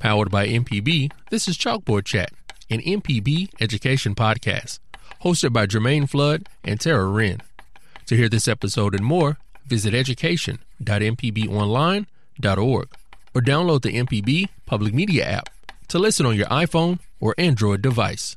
Powered by MPB, this is Chalkboard Chat, an MPB education podcast, hosted by Jermaine Flood and Tara Wren. To hear this episode and more, visit education.mpbonline.org or download the MPB Public Media app to listen on your iPhone or Android device.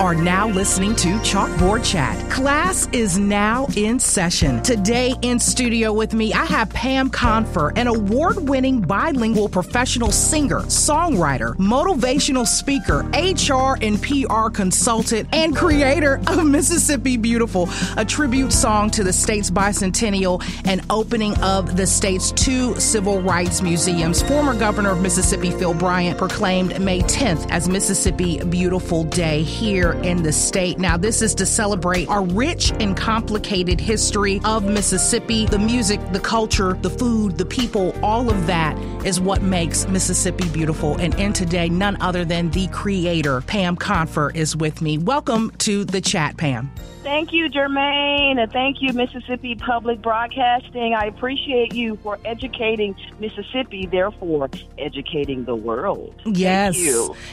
Are now listening to Chalkboard Chat. Class is now in session. Today in studio with me, I have Pam Confer, an award winning bilingual professional singer, songwriter, motivational speaker, HR and PR consultant, and creator of Mississippi Beautiful, a tribute song to the state's bicentennial and opening of the state's two civil rights museums. Former Governor of Mississippi, Phil Bryant, proclaimed May 10th as Mississippi Beautiful Day here in the state. Now, this is to celebrate our rich and complicated history of Mississippi. The music, the culture, the food, the people, all of that is what makes Mississippi beautiful. And in today, none other than the creator, Pam Confer, is with me. Welcome to the chat, Pam. Thank you, Jermaine, and thank you, Mississippi Public Broadcasting. I appreciate you for educating Mississippi, therefore educating the world. Yes,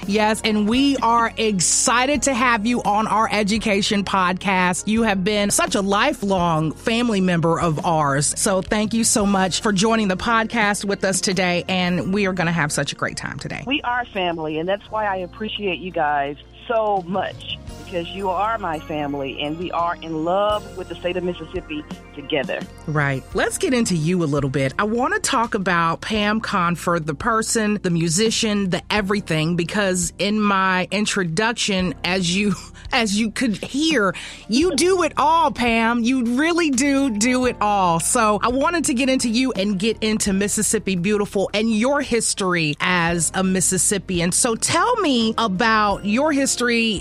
yes, and we are excited to have you on our education podcast. You have been such a lifelong family member of ours, so thank you so much for joining the podcast with us today. And we are going to have such a great time today. We are family, and that's why I appreciate you guys so much because you are my family and we are in love with the state of Mississippi together. Right. Let's get into you a little bit. I want to talk about Pam Confer, the person, the musician, the everything, because in my introduction, as you as you could hear, you do it all, Pam. You really do do it all. So I wanted to get into you and get into Mississippi Beautiful and your history as a Mississippian. So tell me about your history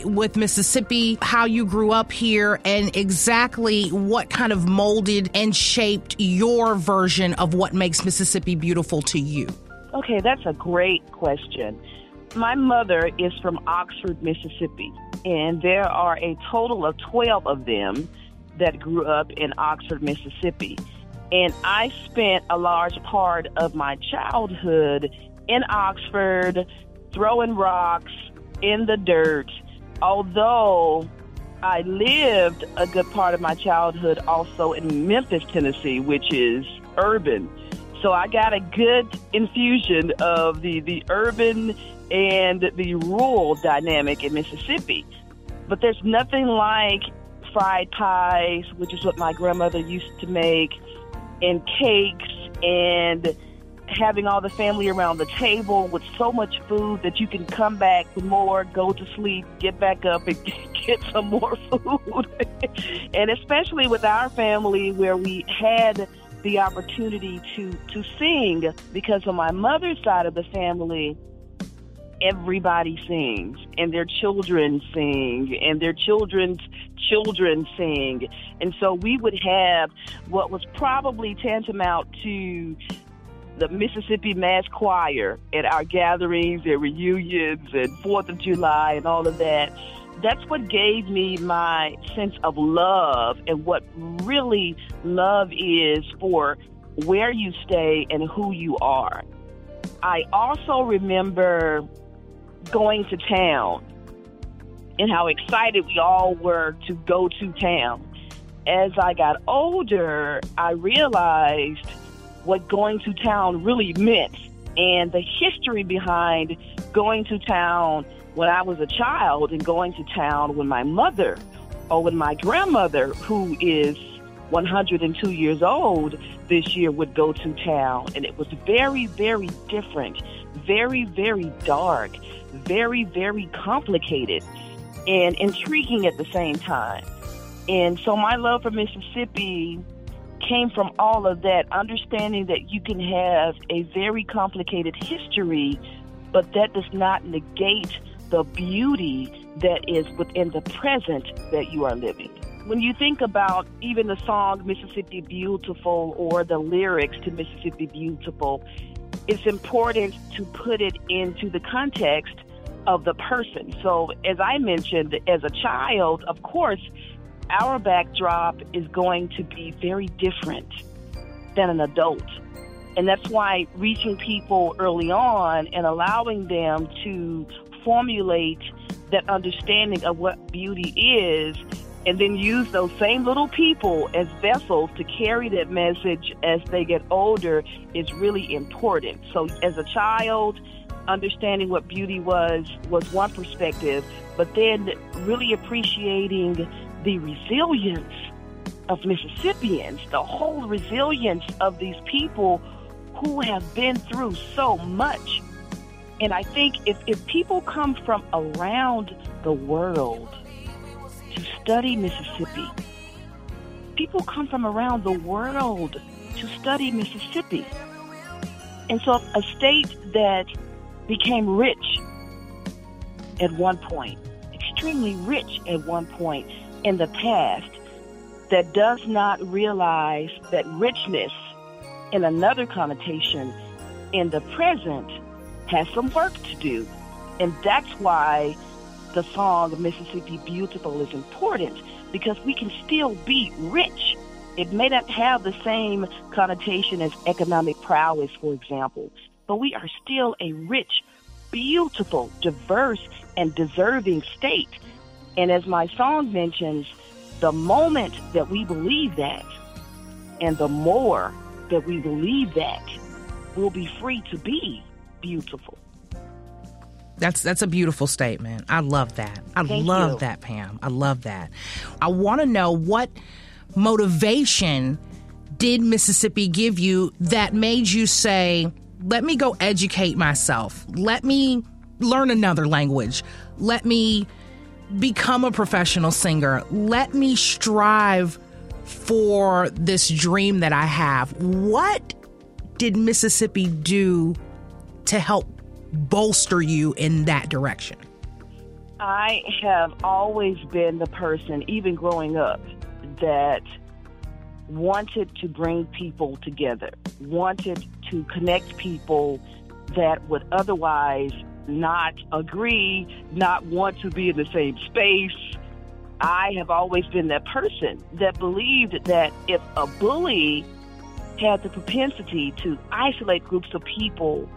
with Mississippi, how you grew up here, and exactly what kind of molded and shaped your version of what makes Mississippi beautiful to you. Okay, that's a great question. My mother is from Oxford, Mississippi, and there are a total of 12 of them that grew up in Oxford, Mississippi. And I spent a large part of my childhood in Oxford, throwing rocks in the dirt. Although I lived a good part of my childhood also in Memphis, Tennessee, which is urban. So I got a good infusion of the, the urban and the rural dynamic in Mississippi. But there's nothing like fried pies, which is what my grandmother used to make, and cakes and having all the family around the table with so much food that you can come back for more, go to sleep, get back up and get some more food. and especially with our family where we had the opportunity to to sing because on my mother's side of the family everybody sings and their children sing and their children's children sing. And so we would have what was probably tantamount to the Mississippi Mass Choir at our gatherings and reunions and Fourth of July and all of that. That's what gave me my sense of love and what really love is for where you stay and who you are. I also remember going to town and how excited we all were to go to town. As I got older, I realized what going to town really meant and the history behind going to town when I was a child and going to town when my mother or when my grandmother, who is 102 years old this year, would go to town. And it was very, very different, very, very dark very, very complicated and intriguing at the same time. And so my love for Mississippi came from all of that, understanding that you can have a very complicated history, but that does not negate the beauty that is within the present that you are living. When you think about even the song Mississippi Beautiful or the lyrics to Mississippi Beautiful, it's important to put it into the context of the person. So, as I mentioned, as a child, of course, our backdrop is going to be very different than an adult. And that's why reaching people early on and allowing them to formulate that understanding of what beauty is and then use those same little people as vessels to carry that message as they get older is really important. So as a child, understanding what beauty was was one perspective, but then really appreciating the resilience of Mississippians, the whole resilience of these people who have been through so much. And I think if, if people come from around the world to study Mississippi, people come from around the world to study Mississippi. And so a state that became rich at one point, extremely rich at one point in the past, that does not realize that richness in another connotation in the present has some work to do. And that's why the song Mississippi Beautiful is important because we can still be rich. It may not have the same connotation as economic prowess, for example, but we are still a rich, beautiful, diverse, and deserving state. And as my song mentions, the moment that we believe that, and the more that we believe that, we'll be free to be beautiful. That's that's a beautiful statement. I love that. I Thank love you. that, Pam. I love that. I want to know what motivation did Mississippi give you that made you say, "Let me go educate myself. Let me learn another language. Let me become a professional singer. Let me strive for this dream that I have." What did Mississippi do to help bolster you in that direction? I have always been the person, even growing up, that wanted to bring people together, wanted to connect people that would otherwise not agree, not want to be in the same space. I have always been that person that believed that if a bully had the propensity to isolate groups of people,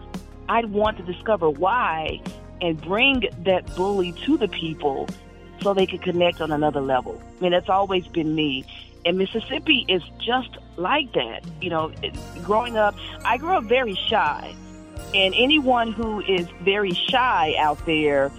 I'd want to discover why and bring that bully to the people so they could connect on another level. I mean, that's always been me. And Mississippi is just like that. You know, growing up, I grew up very shy. And anyone who is very shy out there,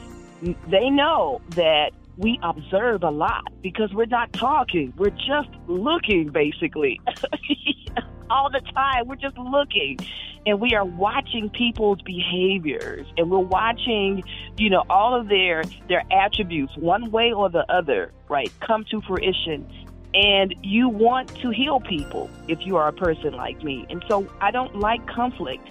they know that we observe a lot because we're not talking. We're just looking, basically. All the time, we're just looking. And we are watching people's behaviors and we're watching, you know, all of their their attributes, one way or the other, right, come to fruition and you want to heal people if you are a person like me. And so I don't like conflict,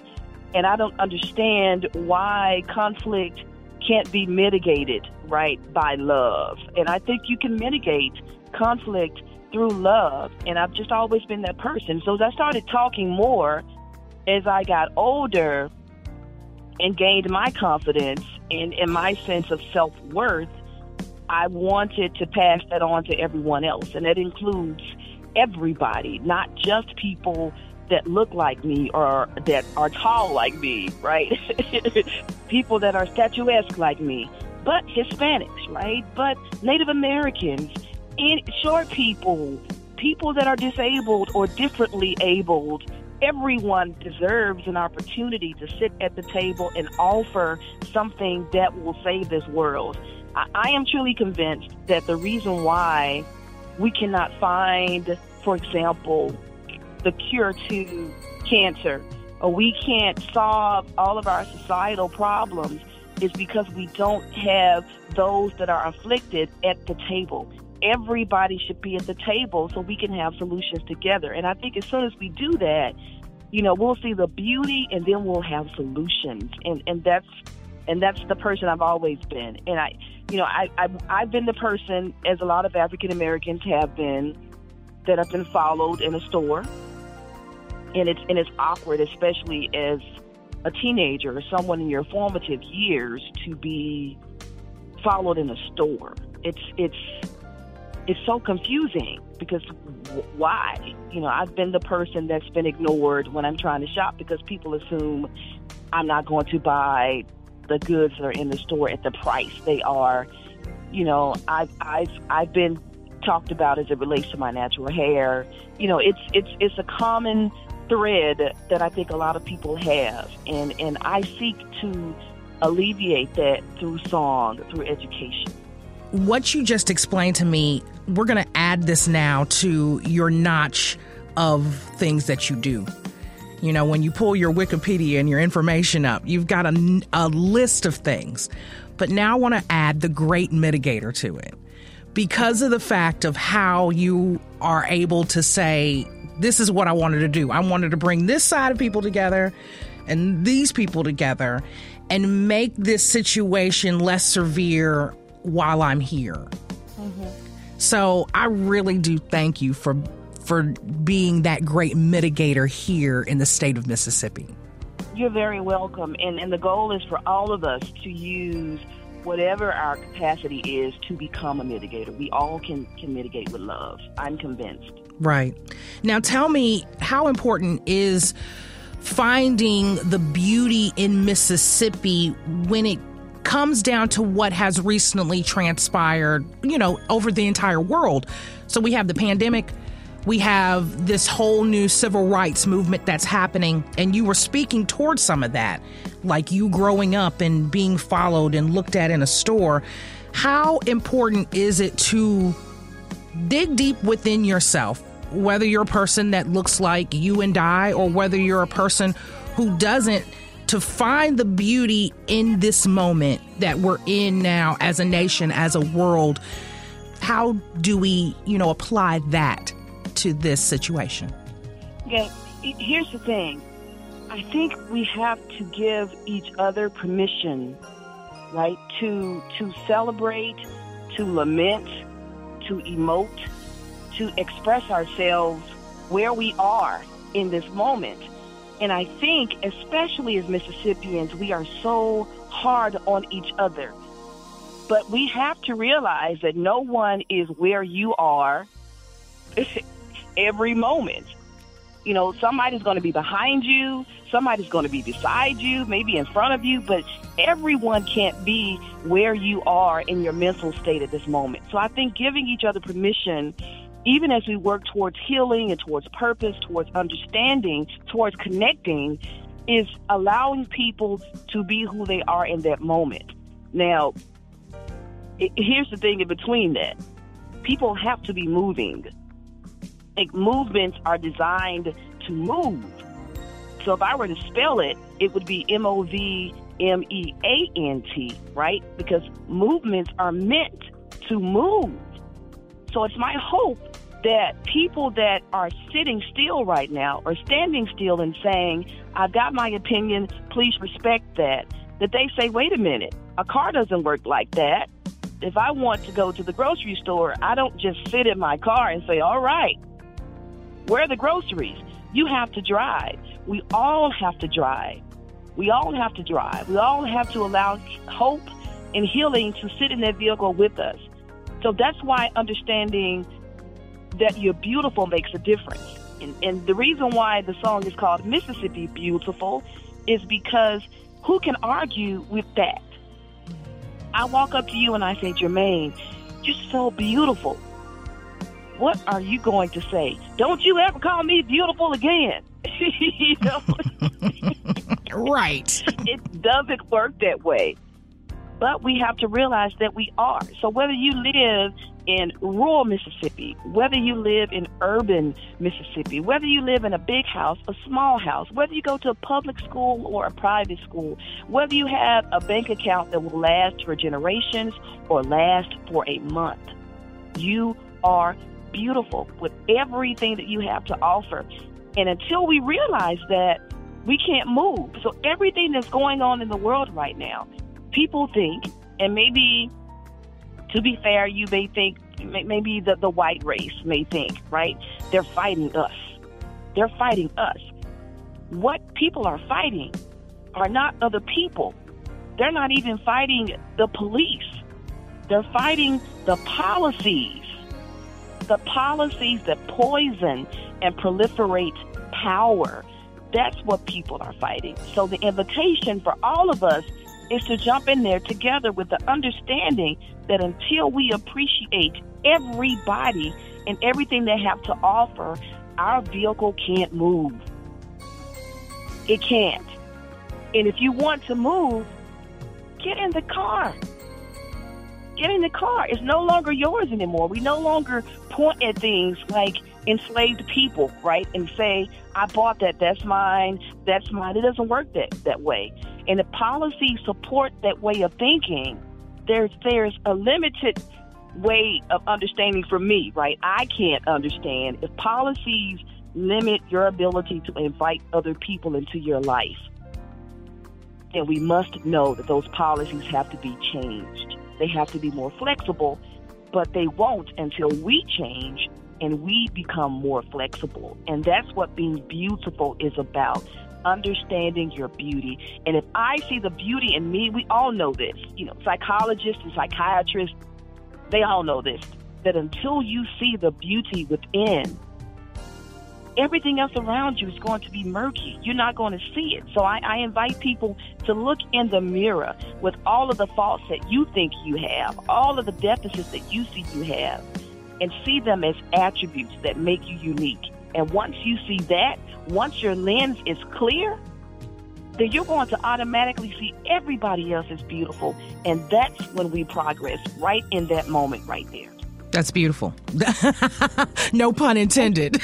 and I don't understand why conflict can't be mitigated, right, by love. And I think you can mitigate conflict through love, and I've just always been that person. So as I started talking more as I got older and gained my confidence and, and my sense of self worth, I wanted to pass that on to everyone else. And that includes everybody, not just people that look like me or that are tall like me, right? people that are statuesque like me, but Hispanics, right? But Native Americans, and short people, people that are disabled or differently abled. Everyone deserves an opportunity to sit at the table and offer something that will save this world. I, I am truly convinced that the reason why we cannot find, for example, the cure to cancer, or we can't solve all of our societal problems, is because we don't have those that are afflicted at the table. Everybody should be at the table so we can have solutions together. And I think as soon as we do that, you know, we'll see the beauty and then we'll have solutions. And and that's and that's the person I've always been. And I, you know, I, I I've been the person, as a lot of African Americans have been, that have been followed in a store, and it's and it's awkward, especially as a teenager or someone in your formative years to be followed in a store. It's it's it's so confusing because why? You know, I've been the person that's been ignored when I'm trying to shop because people assume I'm not going to buy the goods that are in the store at the price they are. You know, I've I've I've been talked about as it relates to my natural hair. You know, it's it's it's a common thread that I think a lot of people have, and and I seek to alleviate that through song, through education. What you just explained to me, we're going to add this now to your notch of things that you do. You know, when you pull your Wikipedia and your information up, you've got a, a list of things. But now I want to add the great mitigator to it because of the fact of how you are able to say, this is what I wanted to do. I wanted to bring this side of people together and these people together and make this situation less severe while I'm here. Mm-hmm. So I really do thank you for for being that great mitigator here in the state of Mississippi. You're very welcome. And, and the goal is for all of us to use whatever our capacity is to become a mitigator. We all can, can mitigate with love. I'm convinced. Right. Now, tell me how important is finding the beauty in Mississippi when it comes down to what has recently transpired, you know, over the entire world. So we have the pandemic, we have this whole new civil rights movement that's happening, and you were speaking towards some of that, like you growing up and being followed and looked at in a store. How important is it to dig deep within yourself, whether you're a person that looks like you and I, or whether you're a person who doesn't? to find the beauty in this moment that we're in now as a nation, as a world, how do we, you know, apply that to this situation? Okay, here's the thing. I think we have to give each other permission, right, to to celebrate, to lament, to emote, to express ourselves where we are in this moment. And I think, especially as Mississippians, we are so hard on each other. But we have to realize that no one is where you are every moment. You know, somebody's going to be behind you, somebody's going to be beside you, maybe in front of you, but everyone can't be where you are in your mental state at this moment. So I think giving each other permission even as we work towards healing and towards purpose, towards understanding, towards connecting, is allowing people to be who they are in that moment. Now, it, here's the thing in between that people have to be moving. Like, movements are designed to move. So if I were to spell it, it would be M O V M E A N T, right? Because movements are meant to move. So it's my hope that people that are sitting still right now or standing still and saying, I've got my opinion, please respect that, that they say, wait a minute, a car doesn't work like that. If I want to go to the grocery store, I don't just sit in my car and say, all right, where are the groceries? You have to drive. We all have to drive. We all have to drive. We all have to allow hope and healing to sit in that vehicle with us. So that's why understanding that you're beautiful makes a difference. And, and the reason why the song is called Mississippi Beautiful is because who can argue with that? I walk up to you and I say, Jermaine, you're so beautiful. What are you going to say? Don't you ever call me beautiful again. you know? right. it doesn't work that way. But we have to realize that we are. So whether you live in rural Mississippi, whether you live in urban Mississippi, whether you live in a big house, a small house, whether you go to a public school or a private school, whether you have a bank account that will last for generations or last for a month, you are beautiful with everything that you have to offer. And until we realize that, we can't move. So everything that's going on in the world right now, people think, and maybe to be fair, you may think, maybe the, the white race may think, right? They're fighting us. They're fighting us. What people are fighting are not other people. They're not even fighting the police. They're fighting the policies. The policies that poison and proliferate power. That's what people are fighting. So the invitation for all of us is to jump in there together with the understanding that until we appreciate everybody and everything they have to offer, our vehicle can't move. It can't. And if you want to move, get in the car. Get in the car. It's no longer yours anymore. We no longer point at things like enslaved people, right? And say, I bought that, that's mine, that's mine. It doesn't work that, that way. And if policies support that way of thinking, there's there's a limited way of understanding for me, right? I can't understand if policies limit your ability to invite other people into your life. Then we must know that those policies have to be changed. They have to be more flexible, but they won't until we change and we become more flexible. And that's what being beautiful is about understanding your beauty. And if I see the beauty in me, we all know this. You know, psychologists and psychiatrists, they all know this. That until you see the beauty within, everything else around you is going to be murky. You're not going to see it. So I, I invite people to look in the mirror with all of the faults that you think you have, all of the deficits that you see you have, and see them as attributes that make you unique. And once you see that, once your lens is clear, then you're going to automatically see everybody else as beautiful. And that's when we progress, right in that moment, right there. That's beautiful. no pun intended.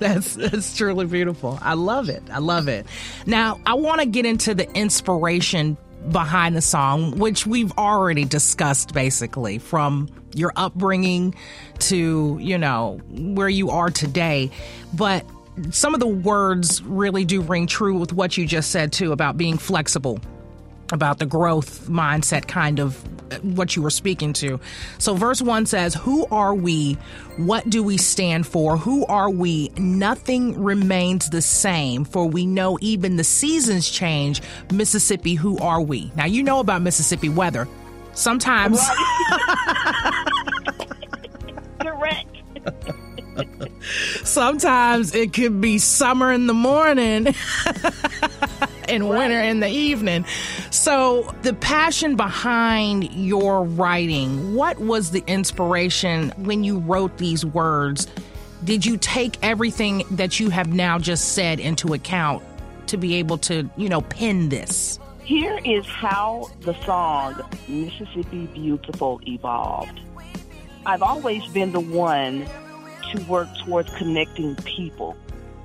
that's that's truly beautiful. I love it. I love it. Now, I want to get into the inspiration behind the song, which we've already discussed basically from your upbringing to, you know, where you are today. But some of the words really do ring true with what you just said too about being flexible about the growth mindset kind of uh, what you were speaking to. So verse 1 says, "Who are we? What do we stand for? Who are we? Nothing remains the same, for we know even the seasons change. Mississippi, who are we?" Now you know about Mississippi weather. Sometimes Correct. Sometimes it could be summer in the morning and winter in the evening. So, the passion behind your writing, what was the inspiration when you wrote these words? Did you take everything that you have now just said into account to be able to, you know, pen this? Here is how the song Mississippi Beautiful evolved. I've always been the one to work towards connecting people.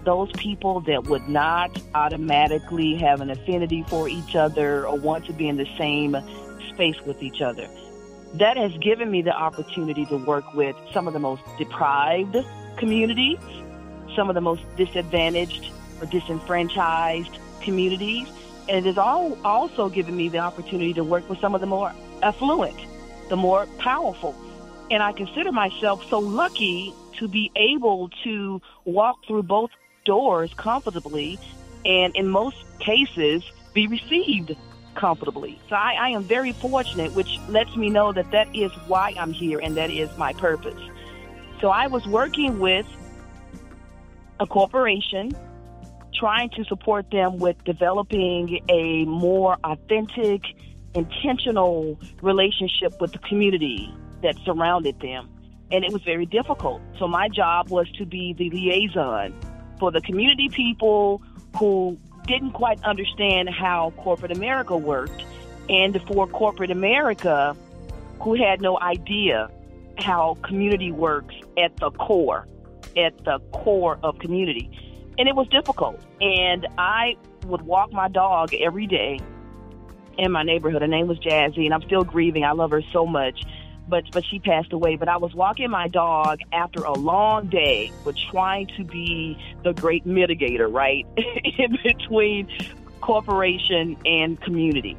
Those people that would not automatically have an affinity for each other or want to be in the same space with each other. That has given me the opportunity to work with some of the most deprived communities, some of the most disadvantaged or disenfranchised communities. And it has all also given me the opportunity to work with some of the more affluent, the more powerful. And I consider myself so lucky to be able to walk through both doors comfortably and in most cases be received comfortably. So I, I, am very fortunate, which lets me know that that is why I'm here and that is my purpose. So I was working with a corporation trying to support them with developing a more authentic, intentional relationship with the community that surrounded them and it was very difficult. So my job was to be the liaison for the community people who didn't quite understand how corporate America worked, and for corporate America who had no idea how community works at the core, at the core of community. And it was difficult. And I would walk my dog every day in my neighborhood. Her name was Jazzy, and I'm still grieving. I love her so much but but she passed away. But I was walking my dog after a long day with trying to be the great mitigator, right, in between corporation and community.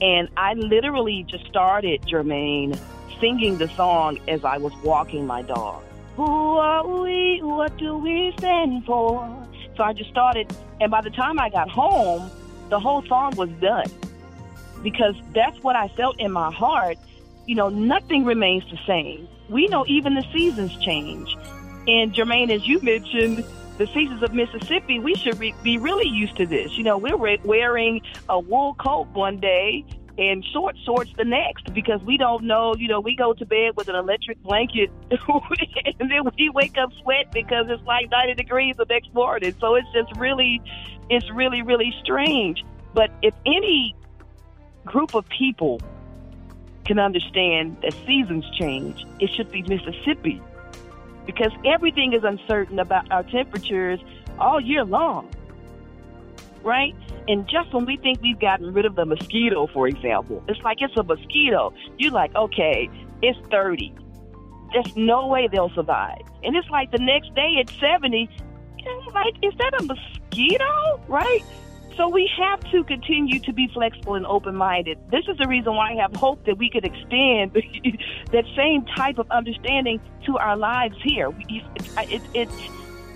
And I literally just started, Jermaine, singing the song as I was walking my dog. Who are we? What do we stand for? So I just started, and by the time I got home, the whole song was done because that's what I felt in my heart. You know, nothing remains the same. We know even the seasons change. And Jermaine, as you mentioned, the seasons of Mississippi, we should re- be really used to this. You know, we're re- wearing a wool coat one day and short shorts the next because we don't know, you know, we go to bed with an electric blanket and then we wake up sweat because it's like 90 degrees the next morning. So it's just really, it's really, really strange. But if any group of people can understand that seasons change, it should be Mississippi because everything is uncertain about our temperatures all year long. Right? And just when we think we've gotten rid of the mosquito, for example, it's like it's a mosquito. You're like, okay, it's 30. There's no way they'll survive. And it's like the next day it's 70. And like, is that a mosquito? Right? So we have to continue to be flexible and open minded. This is the reason why I have hope that we could extend that same type of understanding to our lives here. It, it, it,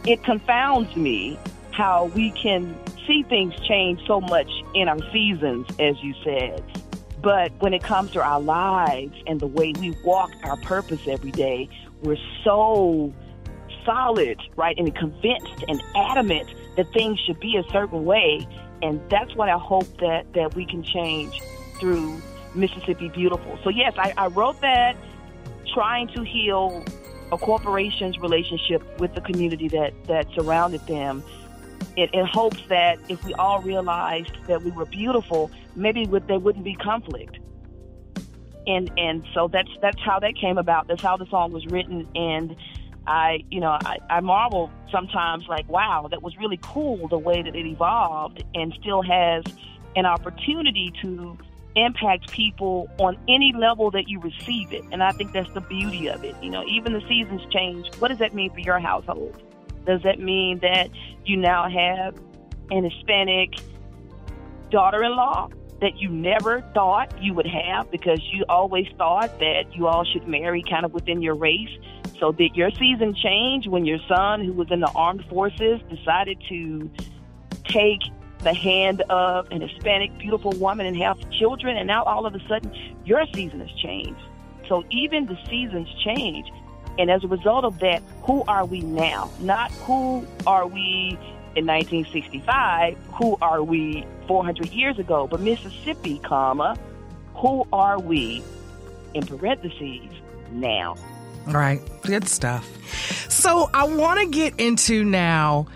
it confounds me how we can see things change so much in our seasons, as you said. But when it comes to our lives and the way we walk our purpose every day, we're so solid, right, and convinced and adamant that things should be a certain way and that's what I hope that, that we can change through Mississippi Beautiful. So, yes, I, I wrote that trying to heal a corporation's relationship with the community that, that surrounded them in, in hopes that if we all realized that we were beautiful, maybe would, there wouldn't be conflict. And and so that's that's how that came about. That's how the song was written. And I, you know, I, I marvel sometimes like, wow, that was really cool the way that it evolved and still has an opportunity to impact people on any level that you receive it. And I think that's the beauty of it. You know, even the seasons change. What does that mean for your household? Does that mean that you now have an Hispanic daughter in law that you never thought you would have because you always thought that you all should marry kind of within your race? So did your season change when your son, who was in the armed forces, decided to take the hand of an Hispanic beautiful woman and have children, and now all of a sudden your season has changed. So even the seasons change. And as a result of that, who are we now? Not who are we in 1965, who are we 400 years ago, but Mississippi, comma, who are we in parentheses now? Right. Good stuff. So I want to get into now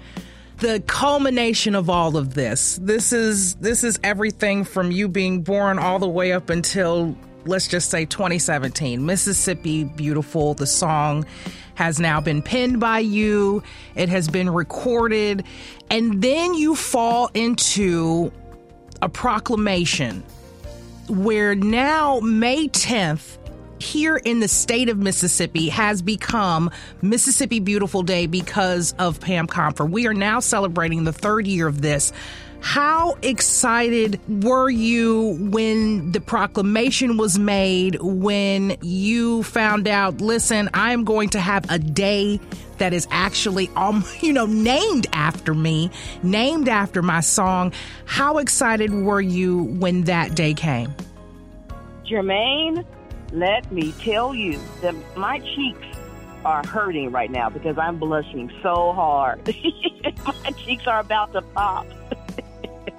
the culmination of all of this. This is this is everything from you being born all the way up until let's just say 2017. Mississippi Beautiful, the song has now been penned by you. It has been recorded and then you fall into a proclamation where now May 10th here in the state of Mississippi has become Mississippi Beautiful Day because of Pam Confer. We are now celebrating the third year of this. How excited were you when the proclamation was made, when you found out, listen, I am going to have a day that is actually, um, you know, named after me, named after my song. How excited were you when that day came? Jermaine, let me tell you that my cheeks are hurting right now because I'm blushing so hard. my cheeks are about to pop.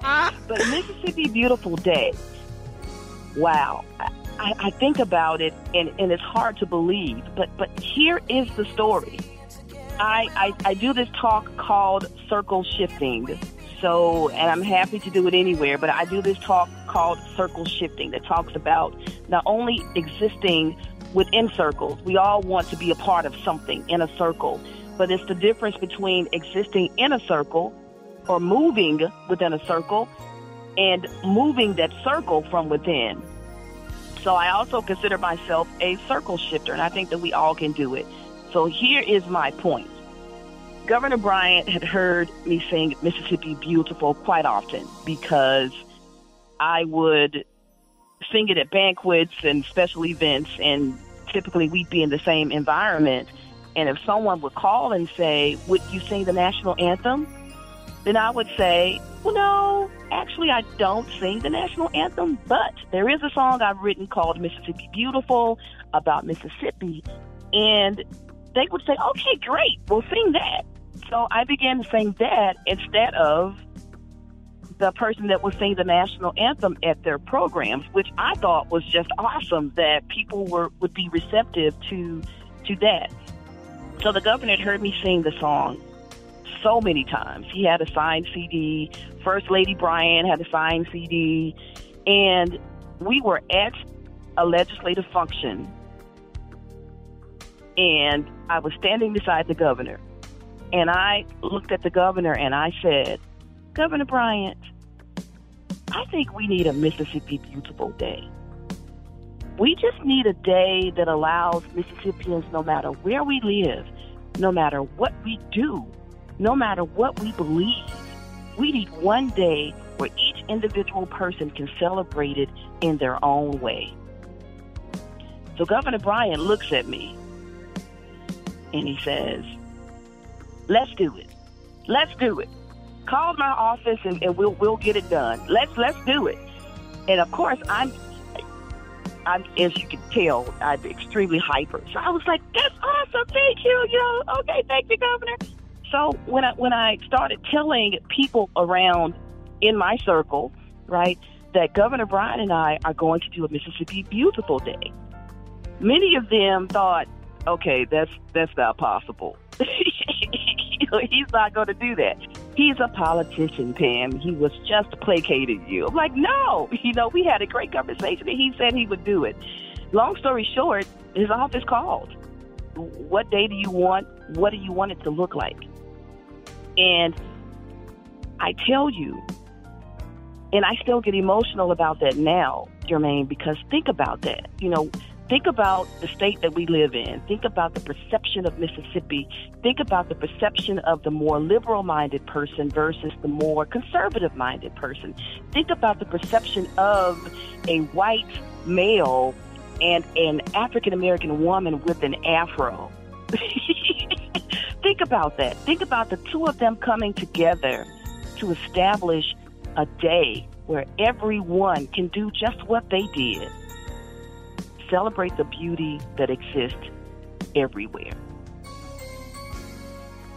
but Mississippi Beautiful Day, wow. I, I think about it and, and it's hard to believe, but, but here is the story. I, I, I do this talk called Circle Shifting. So, and I'm happy to do it anywhere, but I do this talk called Circle Shifting that talks about not only existing within circles, we all want to be a part of something in a circle, but it's the difference between existing in a circle or moving within a circle and moving that circle from within. So I also consider myself a circle shifter, and I think that we all can do it. So here is my point. Governor Bryant had heard me sing Mississippi Beautiful quite often because I would sing it at banquets and special events, and typically we'd be in the same environment. And if someone would call and say, Would you sing the national anthem? then I would say, well, no, actually, I don't sing the national anthem, but there is a song I've written called Mississippi Beautiful about Mississippi. And they would say, okay, great, we'll sing that. So I began to sing that instead of the person that would sing the national anthem at their programs, which I thought was just awesome that people were would be receptive to to that. So the governor had heard me sing the song so many times. He had a signed CD. First Lady Bryant had a signed CD, and we were at a legislative function, and I was standing beside the governor, and I looked at the governor and I said, Governor Bryant, I think we need a Mississippi Beautiful Day. We just need a day that allows Mississippians, no matter where we live, no matter what we do, no matter what we believe, we need one day where each individual person can celebrate it in their own way. So Governor Bryant looks at me and he says, Let's do it. Let's do it call my office and, and we'll we'll get it done. Let's let's do it. And of course, I'm I'm as you can tell, I'm extremely hyper. So I was like, "That's awesome! Thank you. You know, okay, thank you, Governor." So when I when I started telling people around in my circle, right, that Governor Bryant and I are going to do a Mississippi Beautiful Day, many of them thought, "Okay, that's that's not possible." He's not going to do that. He's a politician, Pam. He was just placating you. I'm like, no. You know, we had a great conversation and he said he would do it. Long story short, his office called. What day do you want? What do you want it to look like? And I tell you, and I still get emotional about that now, Jermaine, because think about that. You know, Think about the state that we live in. Think about the perception of Mississippi. Think about the perception of the more liberal minded person versus the more conservative minded person. Think about the perception of a white male and an African American woman with an afro. Think about that. Think about the two of them coming together to establish a day where everyone can do just what they did celebrate the beauty that exists everywhere.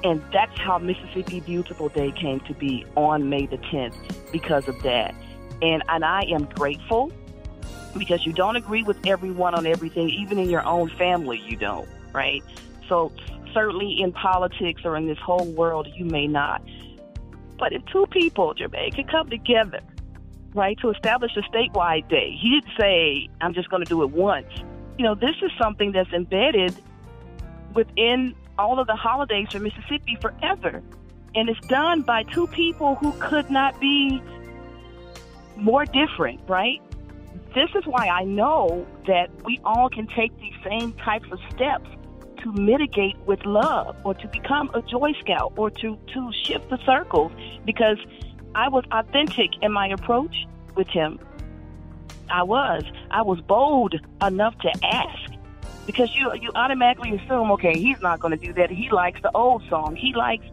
And that's how Mississippi Beautiful Day came to be on May the 10th because of that. And, and I am grateful because you don't agree with everyone on everything, even in your own family, you don't, right? So, certainly in politics or in this whole world, you may not. But if two people, Jermaine, can come together right, to establish a statewide day. He didn't say, I'm just going to do it once. You know, this is something that's embedded within all of the holidays for Mississippi forever. And it's done by two people who could not be more different, right? This is why I know that we all can take these same types of steps to mitigate with love or to become a Joy Scout or to, to shift the circles because I was authentic in my approach with him. I was. I was bold enough to ask because you you automatically assume, okay, he's not going to do that. He likes the old song. He likes,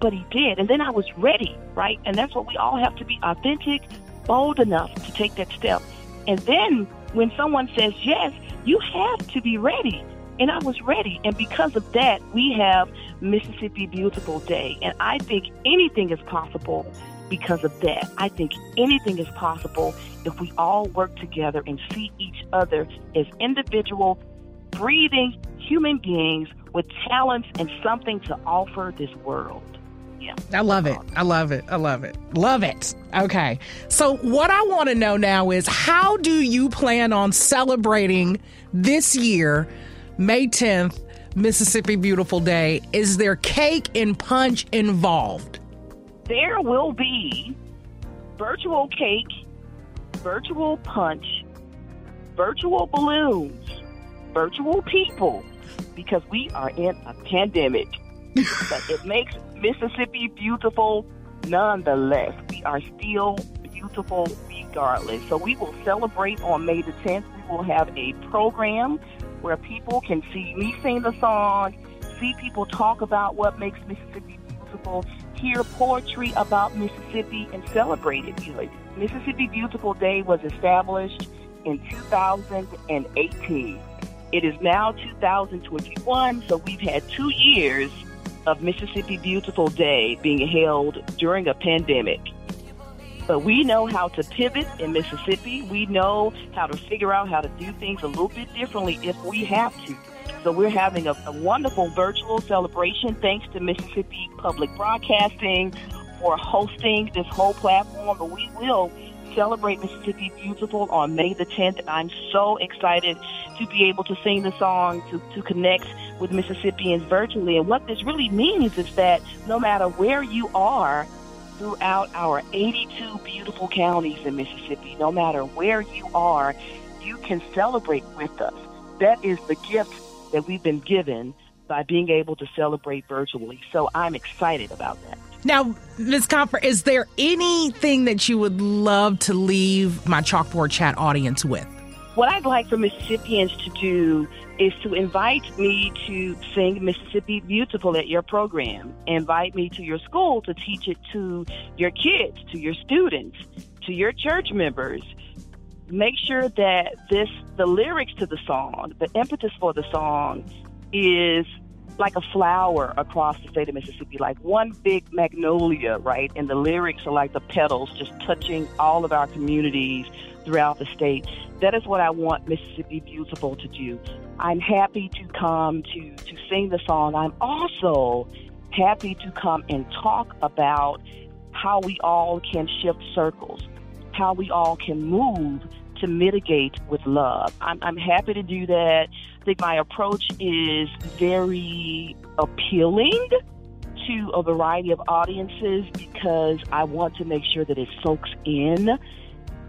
but he did. And then I was ready, right? And that's what we all have to be authentic, bold enough to take that step. And then when someone says yes, you have to be ready. And I was ready. And because of that, we have Mississippi Beautiful Day. And I think anything is possible because of that. I think anything is possible if we all work together and see each other as individual, breathing human beings with talents and something to offer this world. Yeah. I love it. I love it. I love it. Love it. Okay. So, what I want to know now is how do you plan on celebrating this year, May 10th, Mississippi Beautiful Day? Is there cake and punch involved? There will be virtual cake, virtual punch, virtual balloons, virtual people, because we are in a pandemic. but it makes Mississippi beautiful nonetheless. We are still beautiful regardless. So we will celebrate on May the 10th. We will have a program where people can see me sing the song, see people talk about what makes Mississippi beautiful, hear poetry about Mississippi and celebrate it. Mississippi Beautiful Day was established in 2018. It is now 2021, so we've had two years of Mississippi Beautiful Day being held during a pandemic. But we know how to pivot in Mississippi. We know how to figure out how to do things a little bit differently if we have to. So we're having a, a wonderful virtual celebration thanks to Mississippi Public Broadcasting for hosting this whole platform. But we will celebrate Mississippi Beautiful on May the 10th. And I'm so excited to be able to sing the song, to, to connect with Mississippians virtually. And what this really means is that no matter where you are throughout our 82 beautiful counties in Mississippi, no matter where you are, you can celebrate with us. That is the gift that we've been given by being able to celebrate virtually. So I'm excited about that. Now, Ms. Confer, is there anything that you would love to leave my chalkboard chat audience with? What I'd like for Mississippians to do is to invite me to sing Mississippi Beautiful at your program. Invite me to your school to teach it to your kids, to your students, to your church members. Make sure that this the lyrics to the song, the impetus for the song is like a flower across the state of Mississippi, like one big magnolia, right? And the lyrics are like the petals just touching all of our communities throughout the state. That is what I want Mississippi Beautiful to do. I'm happy to come to, to sing the song. I'm also happy to come and talk about how we all can shift circles, how we all can move to mitigate with love. I'm, I'm happy to do that. I think my approach is very appealing to a variety of audiences because I want to make sure that it soaks in.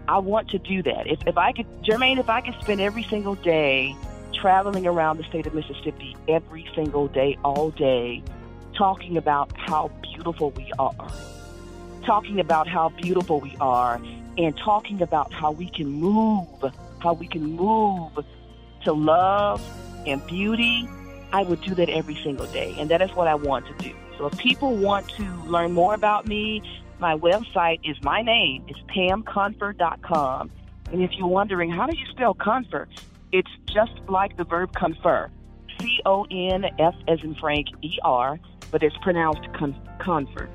I want to do that. If, if I could, Jermaine, if I could spend every single day traveling around the state of Mississippi every single day, all day, talking about how beautiful we are, talking about how beautiful we are, and talking about how we can move, how we can move to love and beauty, I would do that every single day. And that is what I want to do. So if people want to learn more about me, my website is my name. It's pamconfer.com. And if you're wondering, how do you spell confer? It's just like the verb confer. C O N F as in Frank E R, but it's pronounced con- confer.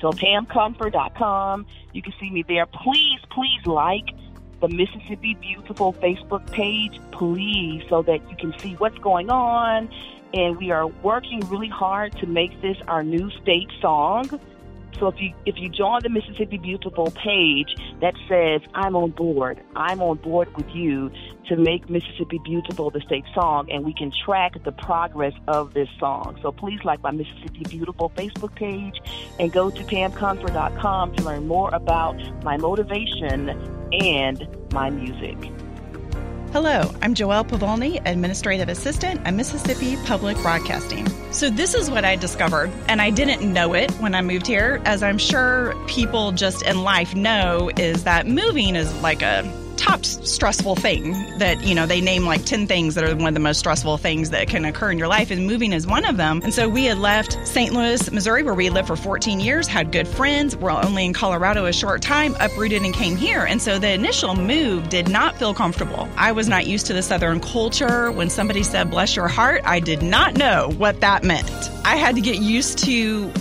So pamconfer.com. You can see me there. Please, please like the Mississippi Beautiful Facebook page, please, so that you can see what's going on. And we are working really hard to make this our new state song. So if you if you join the Mississippi Beautiful page that says I'm on board, I'm on board with you to make Mississippi Beautiful the state song, and we can track the progress of this song. So please like my Mississippi Beautiful Facebook page and go to pamconfer.com to learn more about my motivation and my music. Hello, I'm Joelle Pavolny, Administrative Assistant at Mississippi Public Broadcasting. So, this is what I discovered, and I didn't know it when I moved here, as I'm sure people just in life know, is that moving is like a top stressful thing that, you know, they name like 10 things that are one of the most stressful things that can occur in your life, and moving is one of them. And so we had left St. Louis, Missouri, where we lived for 14 years, had good friends, were only in Colorado a short time, uprooted and came here. And so the initial move did not feel comfortable. I was not used to the Southern culture. When somebody said, bless your heart, I did not know what that meant. I had to get used to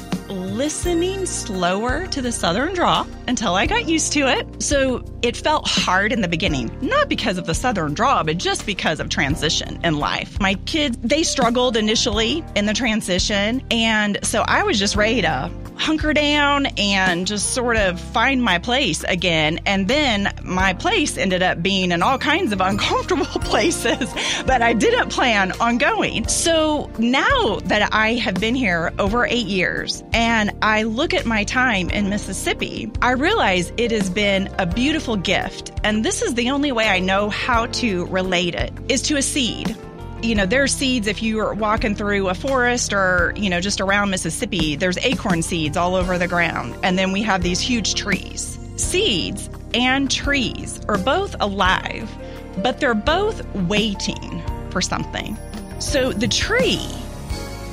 listening slower to the southern draw until I got used to it. So it felt hard in the beginning, not because of the southern draw, but just because of transition in life. My kids, they struggled initially in the transition. And so I was just ready to hunker down and just sort of find my place again. And then my place ended up being in all kinds of uncomfortable places that I didn't plan on going. So now that I have been here over eight years and I look at my time in Mississippi, I realize it has been a beautiful gift. And this is the only way I know how to relate it is to a seed you know, there's seeds if you are walking through a forest or, you know, just around Mississippi, there's acorn seeds all over the ground. And then we have these huge trees. Seeds and trees are both alive, but they're both waiting for something. So the tree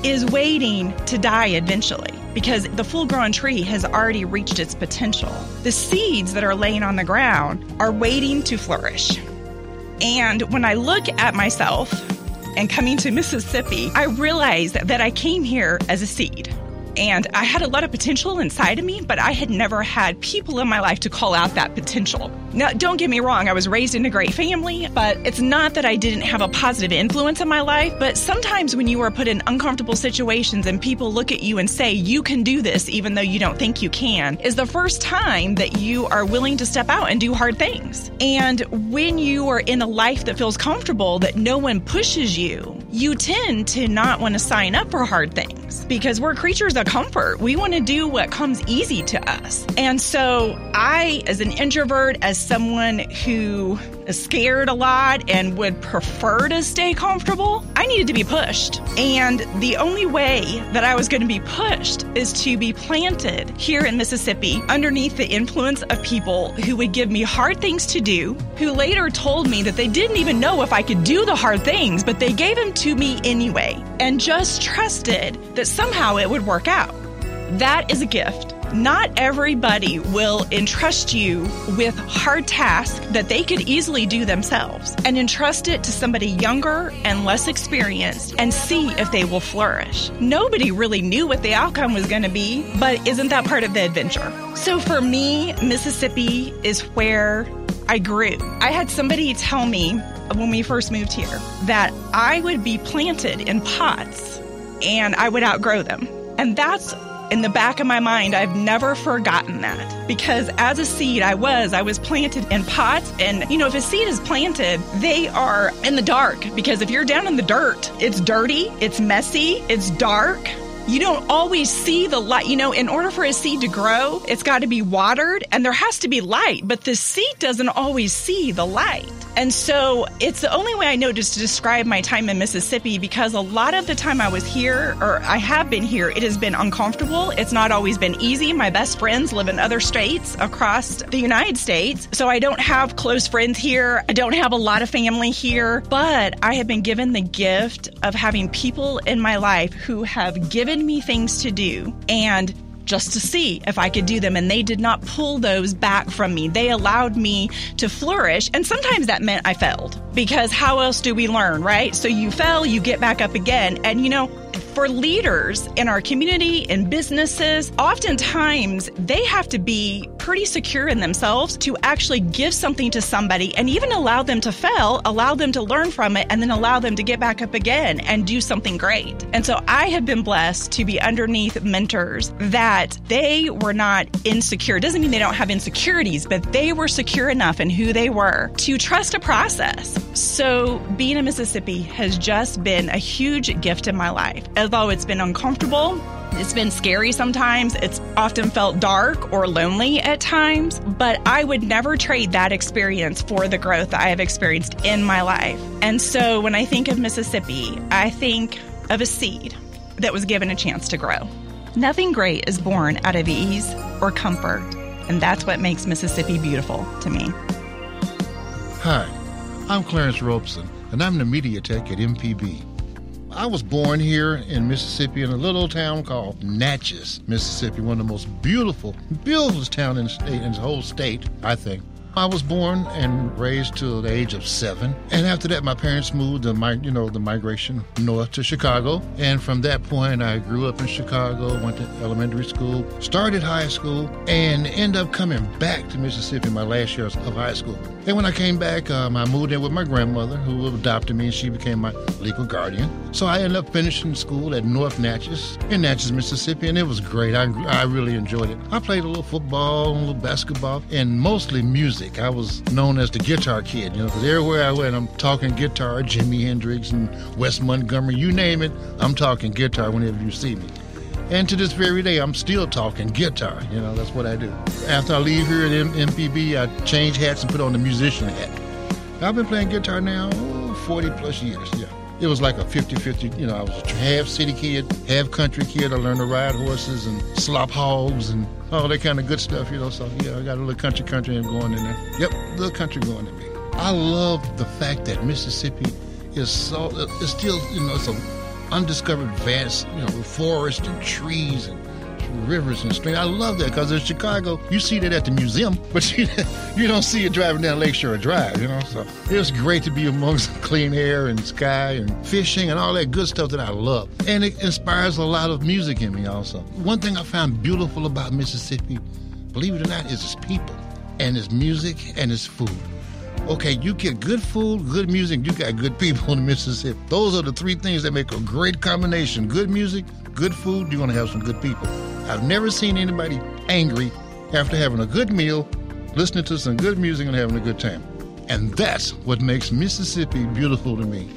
is waiting to die eventually. Because the full grown tree has already reached its potential. The seeds that are laying on the ground are waiting to flourish. And when I look at myself and coming to Mississippi, I realize that I came here as a seed. And I had a lot of potential inside of me, but I had never had people in my life to call out that potential. Now, don't get me wrong, I was raised in a great family, but it's not that I didn't have a positive influence in my life. But sometimes when you are put in uncomfortable situations and people look at you and say, you can do this, even though you don't think you can, is the first time that you are willing to step out and do hard things. And when you are in a life that feels comfortable, that no one pushes you, you tend to not want to sign up for hard things because we're creatures of comfort. We want to do what comes easy to us. And so I, as an introvert, as someone who is scared a lot and would prefer to stay comfortable, I needed to be pushed. And the only way that I was going to be pushed is to be planted here in Mississippi underneath the influence of people who would give me hard things to do, who later told me that they didn't even know if I could do the hard things, but they gave them to me anyway and just trusted that somehow it would work out. That is a gift. Not everybody will entrust you with hard tasks that they could easily do themselves and entrust it to somebody younger and less experienced and see if they will flourish. Nobody really knew what the outcome was going to be, but isn't that part of the adventure? So for me, Mississippi is where I grew. I had somebody tell me when we first moved here that I would be planted in pots and I would outgrow them. And that's in the back of my mind, I've never forgotten that because as a seed, I was, I was planted in pots. And, you know, if a seed is planted, they are in the dark because if you're down in the dirt, it's dirty, it's messy, it's dark. You don't always see the light. You know, in order for a seed to grow, it's got to be watered and there has to be light, but the seed doesn't always see the light. And so it's the only way I know just to describe my time in Mississippi because a lot of the time I was here, or I have been here, it has been uncomfortable. It's not always been easy. My best friends live in other states across the United States. So I don't have close friends here. I don't have a lot of family here, but I have been given the gift of having people in my life who have given me things to do and just to see if I could do them. And they did not pull those back from me. They allowed me to flourish. And sometimes that meant I failed because how else do we learn, right? So you fell, you get back up again. And you know, for leaders in our community and businesses, oftentimes they have to be pretty secure in themselves to actually give something to somebody and even allow them to fail, allow them to learn from it, and then allow them to get back up again and do something great. And so I have been blessed to be underneath mentors that they were not insecure. It doesn't mean they don't have insecurities, but they were secure enough in who they were to trust a process. So being in Mississippi has just been a huge gift in my life although it's been uncomfortable, it's been scary sometimes. It's often felt dark or lonely at times, but I would never trade that experience for the growth I have experienced in my life. And so when I think of Mississippi, I think of a seed that was given a chance to grow. Nothing great is born out of ease or comfort, and that's what makes Mississippi beautiful to me. Hi, I'm Clarence Robeson, and I'm the media tech at MPB. I was born here in Mississippi in a little town called Natchez, Mississippi, one of the most beautiful, beautiful town in the state, in the whole state, I think. I was born and raised till the age of seven, and after that, my parents moved the you know the migration north to Chicago, and from that point, I grew up in Chicago, went to elementary school, started high school, and ended up coming back to Mississippi my last year of high school. And when I came back, um, I moved in with my grandmother, who adopted me, and she became my legal guardian. So I ended up finishing school at North Natchez in Natchez, Mississippi, and it was great. I I really enjoyed it. I played a little football, a little basketball, and mostly music music. I was known as the guitar kid, you know, because everywhere I went, I'm talking guitar, Jimi Hendrix and Wes Montgomery, you name it, I'm talking guitar whenever you see me. And to this very day, I'm still talking guitar. You know, that's what I do. After I leave here at M- MPB, I change hats and put on the musician hat. I've been playing guitar now 40 plus years, yeah. It was like a 50 50, you know, I was a half city kid, half country kid. I learned to ride horses and slop hogs and all that kind of good stuff, you know. So yeah, I got a little country country and going in there. Yep, little country going in me. I love the fact that Mississippi is so it's still you know it's an undiscovered vast you know forest and trees and rivers and streams. I love that because in Chicago, you see that at the museum, but you, you don't see it driving down Lakeshore Drive, you know? So it was great to be amongst clean air and sky and fishing and all that good stuff that I love. And it inspires a lot of music in me also. One thing I found beautiful about Mississippi, believe it or not, is its people and its music and its food okay, you get good food, good music, you got good people in Mississippi. Those are the three things that make a great combination. Good music, good food, you're going to have some good people. I've never seen anybody angry after having a good meal, listening to some good music, and having a good time. And that's what makes Mississippi beautiful to me.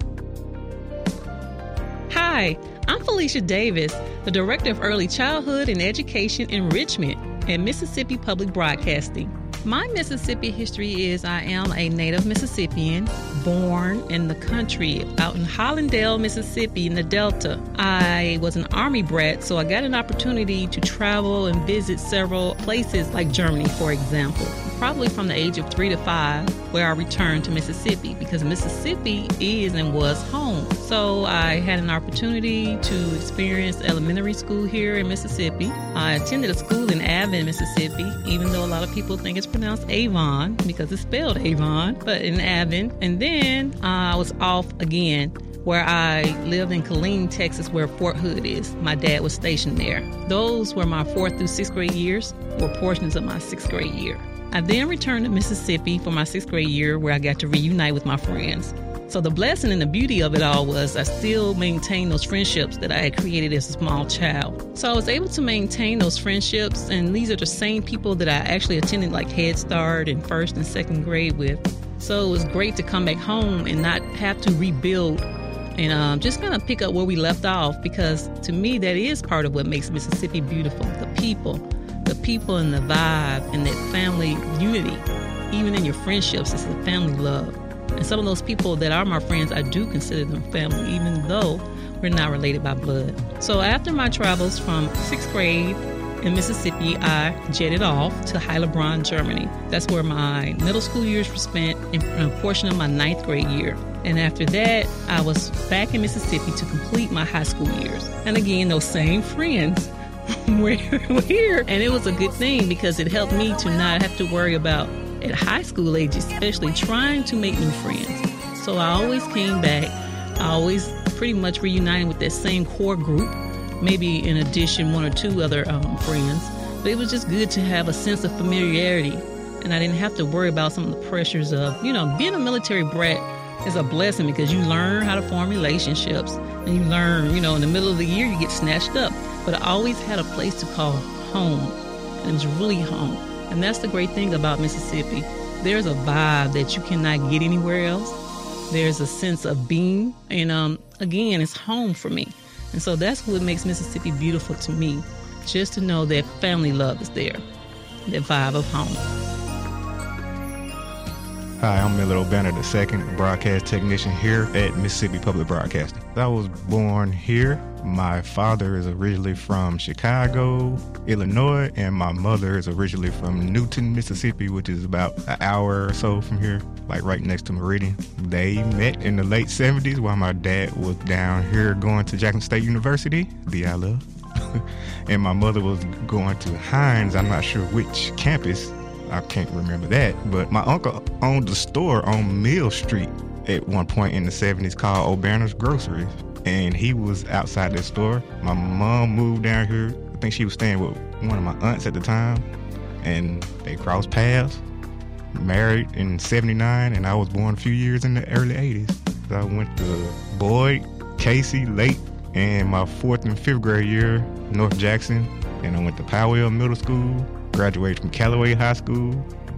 Hi, I'm Felicia Davis, the Director of Early Childhood and Education Enrichment at Mississippi Public Broadcasting. My Mississippi history is I am a native Mississippian, born in the country out in Hollandale, Mississippi, in the Delta. I was an Army brat, so I got an opportunity to travel and visit several places like Germany, for example probably from the age of three to five, where I returned to Mississippi because Mississippi is and was home. So I had an opportunity to experience elementary school here in Mississippi. I attended a school in Avon, Mississippi, even though a lot of people think it's pronounced Avon because it's spelled Avon, but in Avon. And then I was off again where I lived in Killeen, Texas, where Fort Hood is. My dad was stationed there. Those were my fourth through sixth grade years, or portions of my sixth grade year. I then returned to Mississippi for my sixth grade year where I got to reunite with my friends. So the blessing and the beauty of it all was I still maintained those friendships that I had created as a small child. So I was able to maintain those friendships, and these are the same people that I actually attended like Head Start and first and second grade with. So it was great to come back home and not have to rebuild and um, just kind of pick up where we left off because to me that is part of what makes Mississippi beautiful the people the people and the vibe and that family unity, even in your friendships, it's the family love. And some of those people that are my friends, I do consider them family, even though we're not related by blood. So after my travels from sixth grade in Mississippi, I jetted off to Heilbronn, Germany. That's where my middle school years were spent and a portion of my ninth grade year. And after that, I was back in Mississippi to complete my high school years. And again, those same friends we're, here. And it was a good thing because it helped me to not have to worry about, at high school age especially, trying to make new friends. So I always came back. I always pretty much reunited with that same core group, maybe in addition, one or two other um, friends. But it was just good to have a sense of familiarity. And I didn't have to worry about some of the pressures of, you know, being a military brat is a blessing because you learn how to form relationships and you learn, you know, in the middle of the year you get snatched up but I always had a place to call home. And it was really home. And that's the great thing about Mississippi. There's a vibe that you cannot get anywhere else. There's a sense of being. And um, again, it's home for me. And so that's what makes Mississippi beautiful to me. Just to know that family love is there, that vibe of home. Hi, I'm Miller O'Banner II, broadcast technician here at Mississippi Public Broadcasting. I was born here my father is originally from Chicago, Illinois, and my mother is originally from Newton, Mississippi, which is about an hour or so from here, like right next to Meridian. They met in the late 70s while my dad was down here going to Jackson State University, the I love. and my mother was going to Hinds, I'm not sure which campus. I can't remember that, but my uncle owned a store on Mill Street at one point in the 70s called O'Banner's Groceries and he was outside the store. My mom moved down here. I think she was staying with one of my aunts at the time, and they crossed paths. Married in '79, and I was born a few years in the early '80s. So I went to Boyd, Casey, Lake, and my fourth and fifth grade year, North Jackson, and I went to Powell Middle School. Graduated from Callaway High School,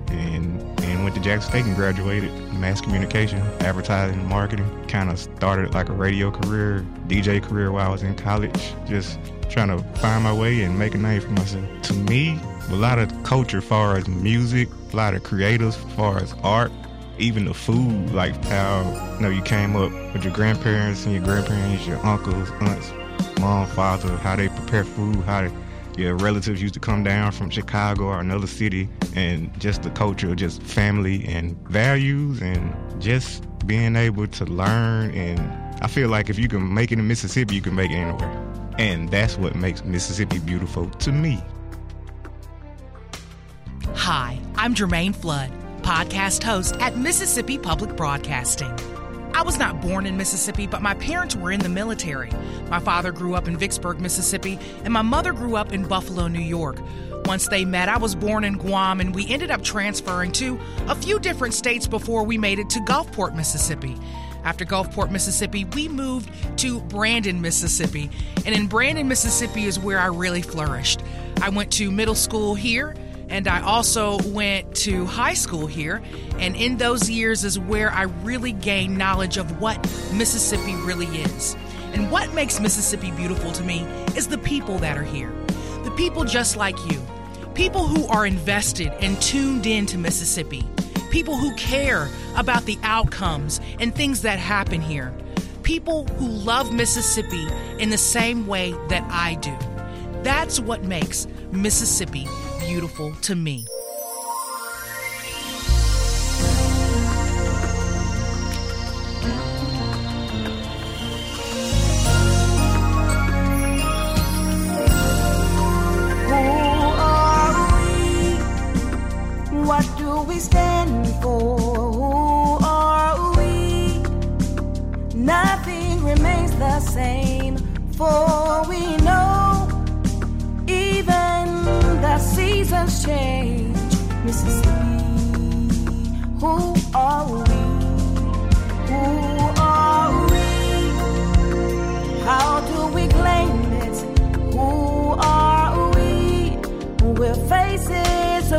and went to Jackson State and graduated mass communication, advertising, marketing. Kind of started like a radio career, DJ career while I was in college, just trying to find my way and make a name for myself. To me, a lot of culture far as music, a lot of creatives as far as art, even the food, like how you know you came up with your grandparents and your grandparents, your uncles, aunts, mom, father, how they prepare food, how they your relatives used to come down from Chicago or another city, and just the culture, just family and values, and just being able to learn. And I feel like if you can make it in Mississippi, you can make it anywhere. And that's what makes Mississippi beautiful to me. Hi, I'm Jermaine Flood, podcast host at Mississippi Public Broadcasting. I was not born in Mississippi, but my parents were in the military. My father grew up in Vicksburg, Mississippi, and my mother grew up in Buffalo, New York. Once they met, I was born in Guam, and we ended up transferring to a few different states before we made it to Gulfport, Mississippi. After Gulfport, Mississippi, we moved to Brandon, Mississippi. And in Brandon, Mississippi is where I really flourished. I went to middle school here, and I also went to high school here. And in those years is where I really gained knowledge of what Mississippi really is. And what makes Mississippi beautiful to me is the people that are here. The people just like you. People who are invested and tuned in to Mississippi. People who care about the outcomes and things that happen here. People who love Mississippi in the same way that I do. That's what makes Mississippi beautiful to me. What do we stand for? Who are we? Nothing remains the same, for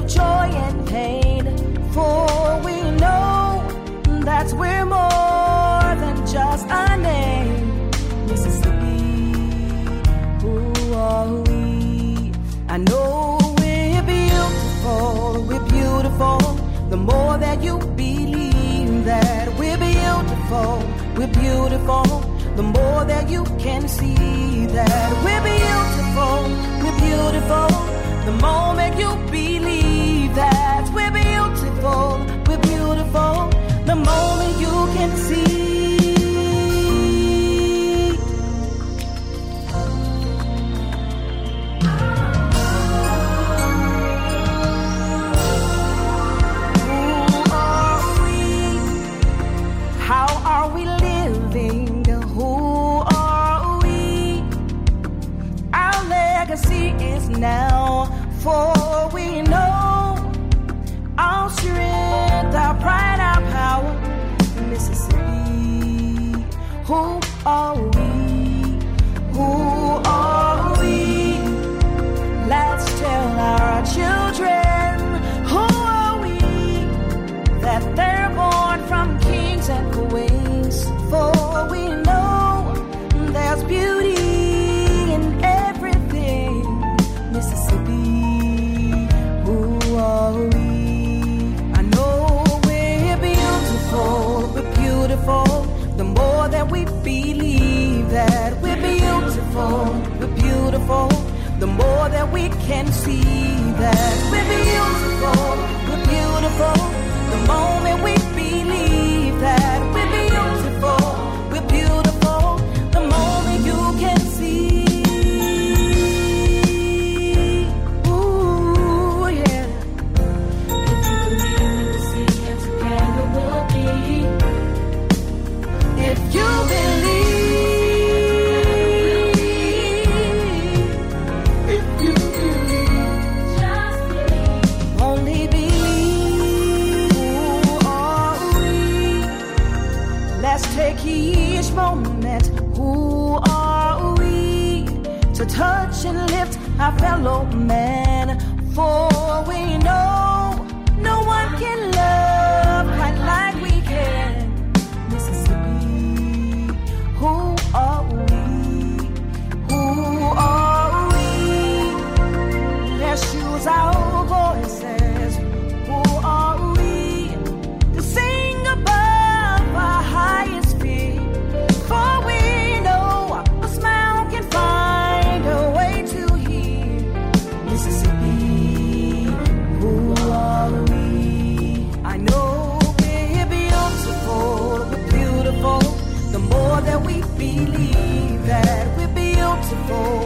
of joy and pain, for we know that we're more than just a name. Mississippi, who are we? I know we're beautiful, we're beautiful. The more that you believe that we're beautiful, we're beautiful. The more that you can see that we're beautiful, we're beautiful. The moment you believe that we're beautiful, we're beautiful. The moment you can see. Fellow man? For we know beautiful,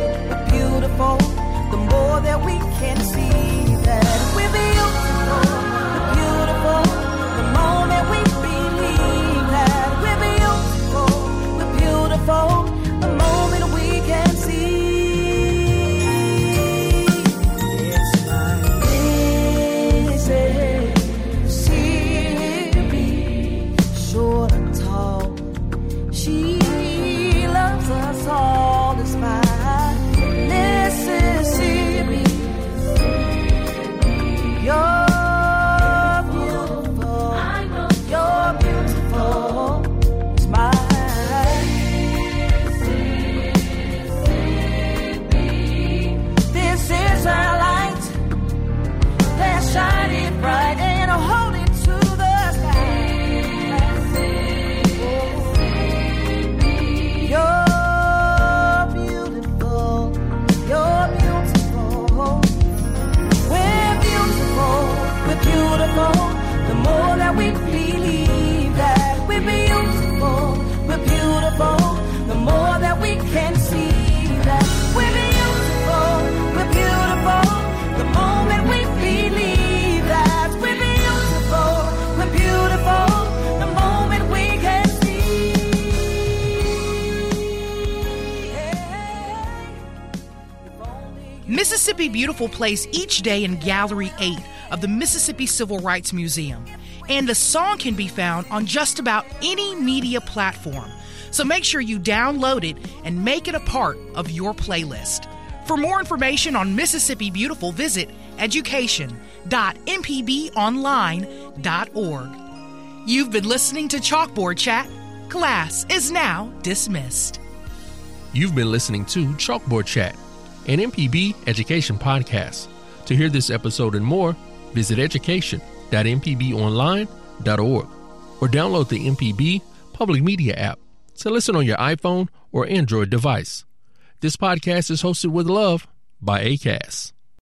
Beautiful plays each day in Gallery 8 of the Mississippi Civil Rights Museum. And the song can be found on just about any media platform. So make sure you download it and make it a part of your playlist. For more information on Mississippi Beautiful, visit education.mpbonline.org. You've been listening to Chalkboard Chat. Class is now dismissed. You've been listening to Chalkboard Chat, an MPB education podcast. To hear this episode and more, visit education.mpbonline.org or download the MPB Public Media app to listen on your iPhone or Android device. This podcast is hosted with love by ACAST.